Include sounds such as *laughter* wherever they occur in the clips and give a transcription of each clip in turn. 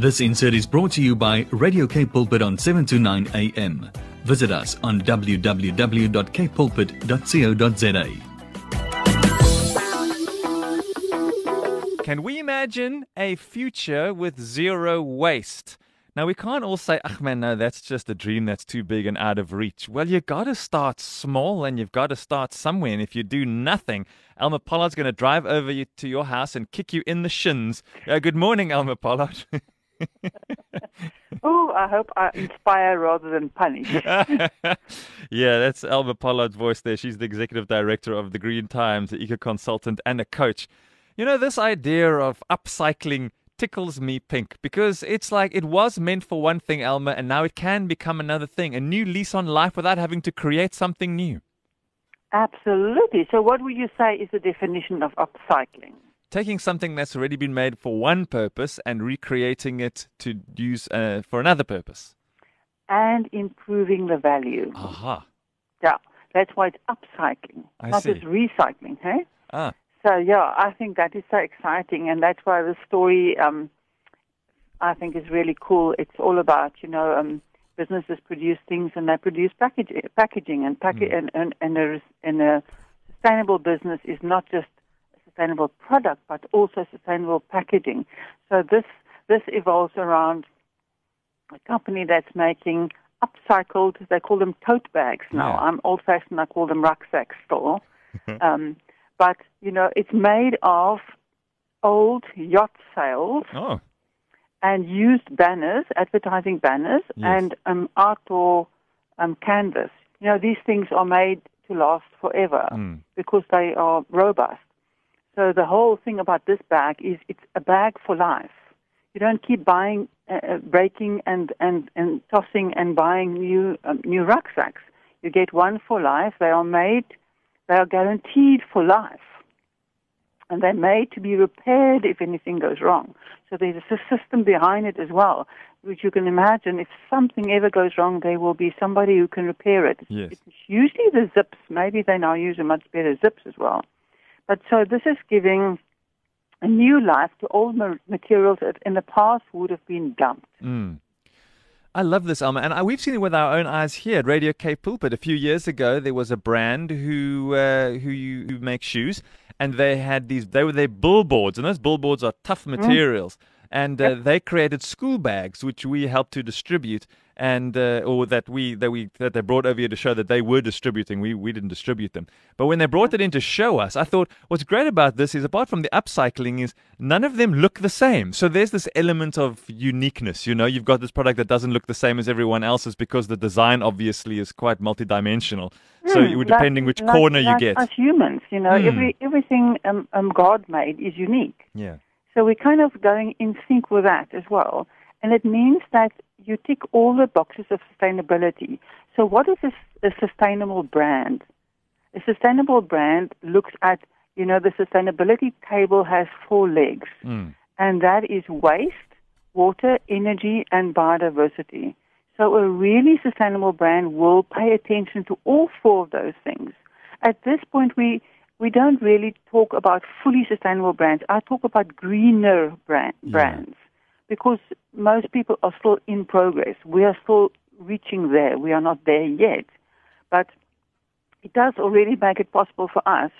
This insert is brought to you by Radio Cape Pulpit on 7 to 9 a.m. Visit us on www.capepulpit.co.za. Can we imagine a future with zero waste? Now, we can't all say, ah, man, no, that's just a dream that's too big and out of reach. Well, you've got to start small and you've got to start somewhere. And if you do nothing, Elma Pollard's going to drive over you to your house and kick you in the shins. Uh, good morning, Elma Pollard. *laughs* *laughs* oh, I hope I inspire rather than punish. *laughs* yeah, that's Elma Pollard's voice there. She's the executive director of the Green Times, the eco consultant, and a coach. You know, this idea of upcycling tickles me pink because it's like it was meant for one thing, Elma, and now it can become another thing, a new lease on life without having to create something new. Absolutely. So, what would you say is the definition of upcycling? Taking something that's already been made for one purpose and recreating it to use uh, for another purpose. And improving the value. Aha. Yeah, that's why it's upcycling, I not see. just recycling, hey? Ah, So yeah, I think that is so exciting, and that's why the story, um, I think, is really cool. It's all about you know um, businesses produce things and they produce package, packaging, and, packa- and and and a, and a sustainable business is not just sustainable product, but also sustainable packaging. So this this evolves around a company that's making upcycled. They call them tote bags now. Yeah. I'm old-fashioned. I call them rucksacks still. um, but you know, it's made of old yacht sails oh, and used banners, advertising banners, Yes. and um, outdoor um, canvas. You know, these things are made to last forever Mm. because they are robust. So the whole thing about this bag is it's a bag for life. You don't keep buying, uh, uh, breaking and, and, and tossing and buying new um, new rucksacks. You get one for life. They are made, they are guaranteed for life and they're made to be repaired if anything goes wrong. So there's a system behind it as well, which you can imagine if something ever goes wrong, there will be somebody who can repair it. Yes. It's usually the zips. Maybe they now use a much better zips as well. But so this is giving a new life to old ma- materials that in the past would have been dumped. Mm. I love this, Alma, and we've seen it with our own eyes here at Radio Cape Pulpit. A few years ago, there was a brand who uh, who you, who make shoes, and they had these. They were their billboards, and those billboards are tough materials. And uh, they created school bags, which we helped to distribute, and uh, or that we that we that they brought over here to show that they were distributing. We we didn't distribute them, but when they brought it in to show us, I thought what's great about this is apart from the upcycling is none of them look the same. So there's this element of uniqueness. You know, you've got this product that doesn't look the same as everyone else's because the design obviously is quite multidimensional. So Hmm, you- depending like- which like- corner you like get, Us humans, you know, Hmm. every everything um, um, God made is unique. yeah, So we're kind of going in sync with that as well. And it means that you tick all the boxes of sustainability. So what is a, a sustainable brand? A sustainable brand looks at, you know, the sustainability table has four legs, Mm. and that is waste, water, energy, and biodiversity. So a really sustainable brand will pay attention to all four of those things. At this point, we we don't really talk about fully sustainable brands. I talk about greener brand, brands because most people are still in progress. We are still reaching there. We are not there yet. But it does already make it possible for us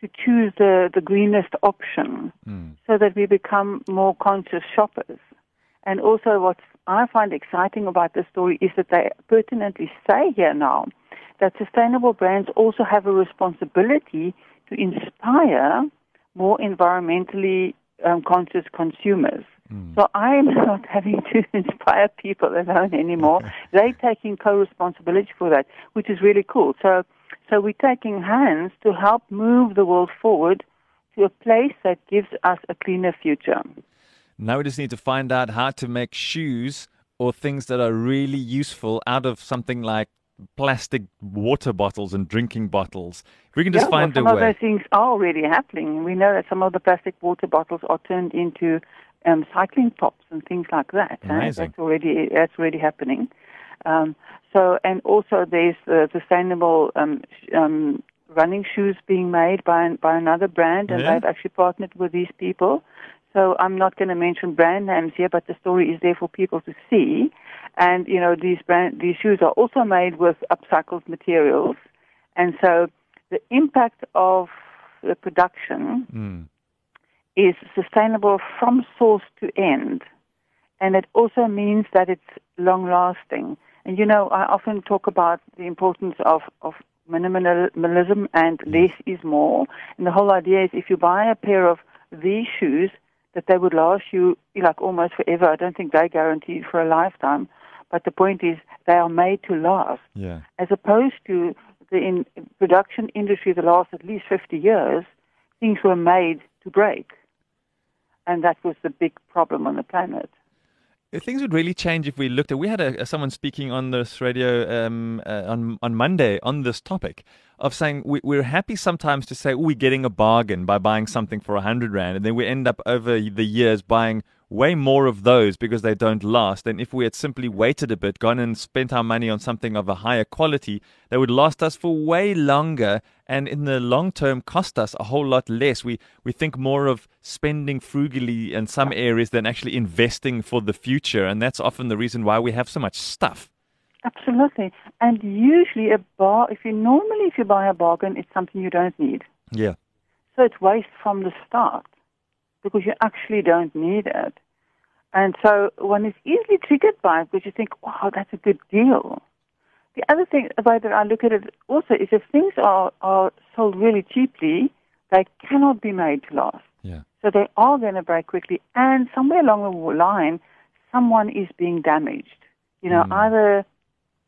to choose the, the greenest option Mm. so that we become more conscious shoppers. And also, what I find exciting about this story is that they pertinently say here now that sustainable brands also have a responsibility to inspire more environmentally um, conscious consumers. Mm. So I am *laughs* not having to *laughs* inspire people alone anymore. *laughs* They're taking co-responsibility for that, which is really cool. So, so we're taking hands to help move the world forward to a place that gives us a cleaner future. Now we just need to find out how to make shoes or things that are really useful out of something like plastic water bottles and drinking bottles. We can just yeah, well, find some a of those things are already happening. We know that some of the plastic water bottles are turned into um, cycling tops and things like that. eh? That's already that's already happening. Um, so, and also there's the sustainable um, sh- um, running shoes being made by by another brand, and Yeah. they've actually partnered with these people. So I'm not going to mention brand names here, but the story is there for people to see. And you know, these brand these shoes are also made with upcycled materials, and so the impact of the production Mm. Is sustainable from source to end. And it also means that it's long lasting. And you know, I often talk about the importance of, of minimalism and mm. less is more. And the whole idea is if you buy a pair of these shoes, that they would last you like almost forever. I don't think they're guaranteed for a lifetime. But the point is they are made to last Yeah. as opposed to the in production industry the last at least 50 years, things were made to break. And that was the big problem on the planet. Uh, Things would really change if we looked at. We had a, someone speaking on this radio um, uh, on on Monday on this topic of saying we, we're happy sometimes to say oh, we're getting a bargain by buying something for a hundred rand, and then we end up over the years buying way more of those because they don't last. And if we had simply waited a bit, gone and spent our money on something of a higher quality, they would last us for way longer and in the long term cost us a whole lot less. We we think more of spending frugally in some areas than actually investing for the future, and that's often the reason why we have so much stuff. Absolutely. And usually a bar, if you normally if you buy a bargain, it's something you don't need. Yeah. So it's waste from the start because you actually don't need it. And so one is easily triggered by it because you think, wow, that's a good deal. The other thing, the way that I look at it also is if things are, are sold really cheaply, they cannot be made to last. Yeah. So they are going to break quickly. And somewhere along the line, someone is being damaged. You know, mm. either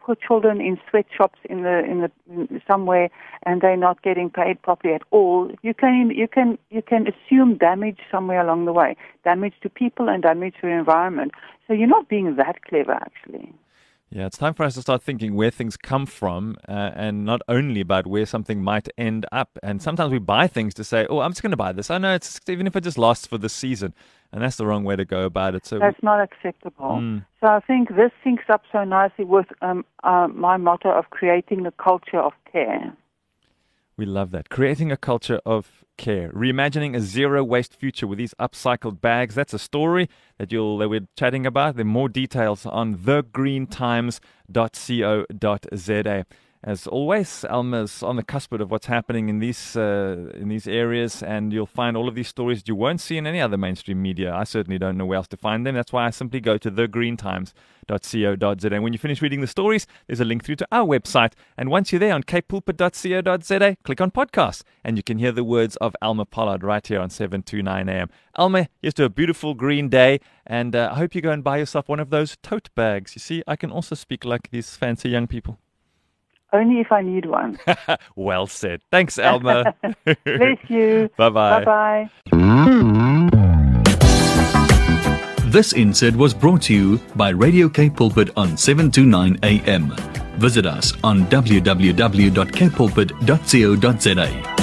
poor children in sweatshops in the in the in somewhere, and they're not getting paid properly at all. You can you can you can assume damage somewhere along the way, damage to people and damage to the environment. So you're not being that clever, actually. Yeah, it's time for us to start thinking where things come from uh, and not only about where something might end up. And sometimes we buy things to say, oh, I'm just going to buy this. I know it's even if it just lasts for the season. And that's the wrong way to go about it. So, That's not acceptable. Mm. So I think this syncs up so nicely with um, uh, my motto of creating a culture of care. We love that. Creating a culture of care, reimagining a zero waste future with these upcycled bags. That's a story that you'll that we're chatting about. There are more details on thegreentimes.co.za. As always, Alma's on the cusp of what's happening in these uh, in these areas, and you'll find all of these stories you won't see in any other mainstream media. I certainly don't know where else to find them. That's why I simply go to thegreentimes.co.za. And when you finish reading the stories, there's a link through to our website. And once you're there on capepulpit.co.za, click on podcasts, and you can hear the words of Alma Pollard right here on 729 AM. Alma, here's to a beautiful green day, and uh, I hope you go and buy yourself one of those tote bags. You see, I can also speak like these fancy young people. Only if I need one. *laughs* well said. Thanks, Alma. *laughs* *laughs* Bless you. Bye-bye. Bye bye. This insert was brought to you by Radio Cape Pulpit on 729 AM. Visit us on www.capepulpit.co.za.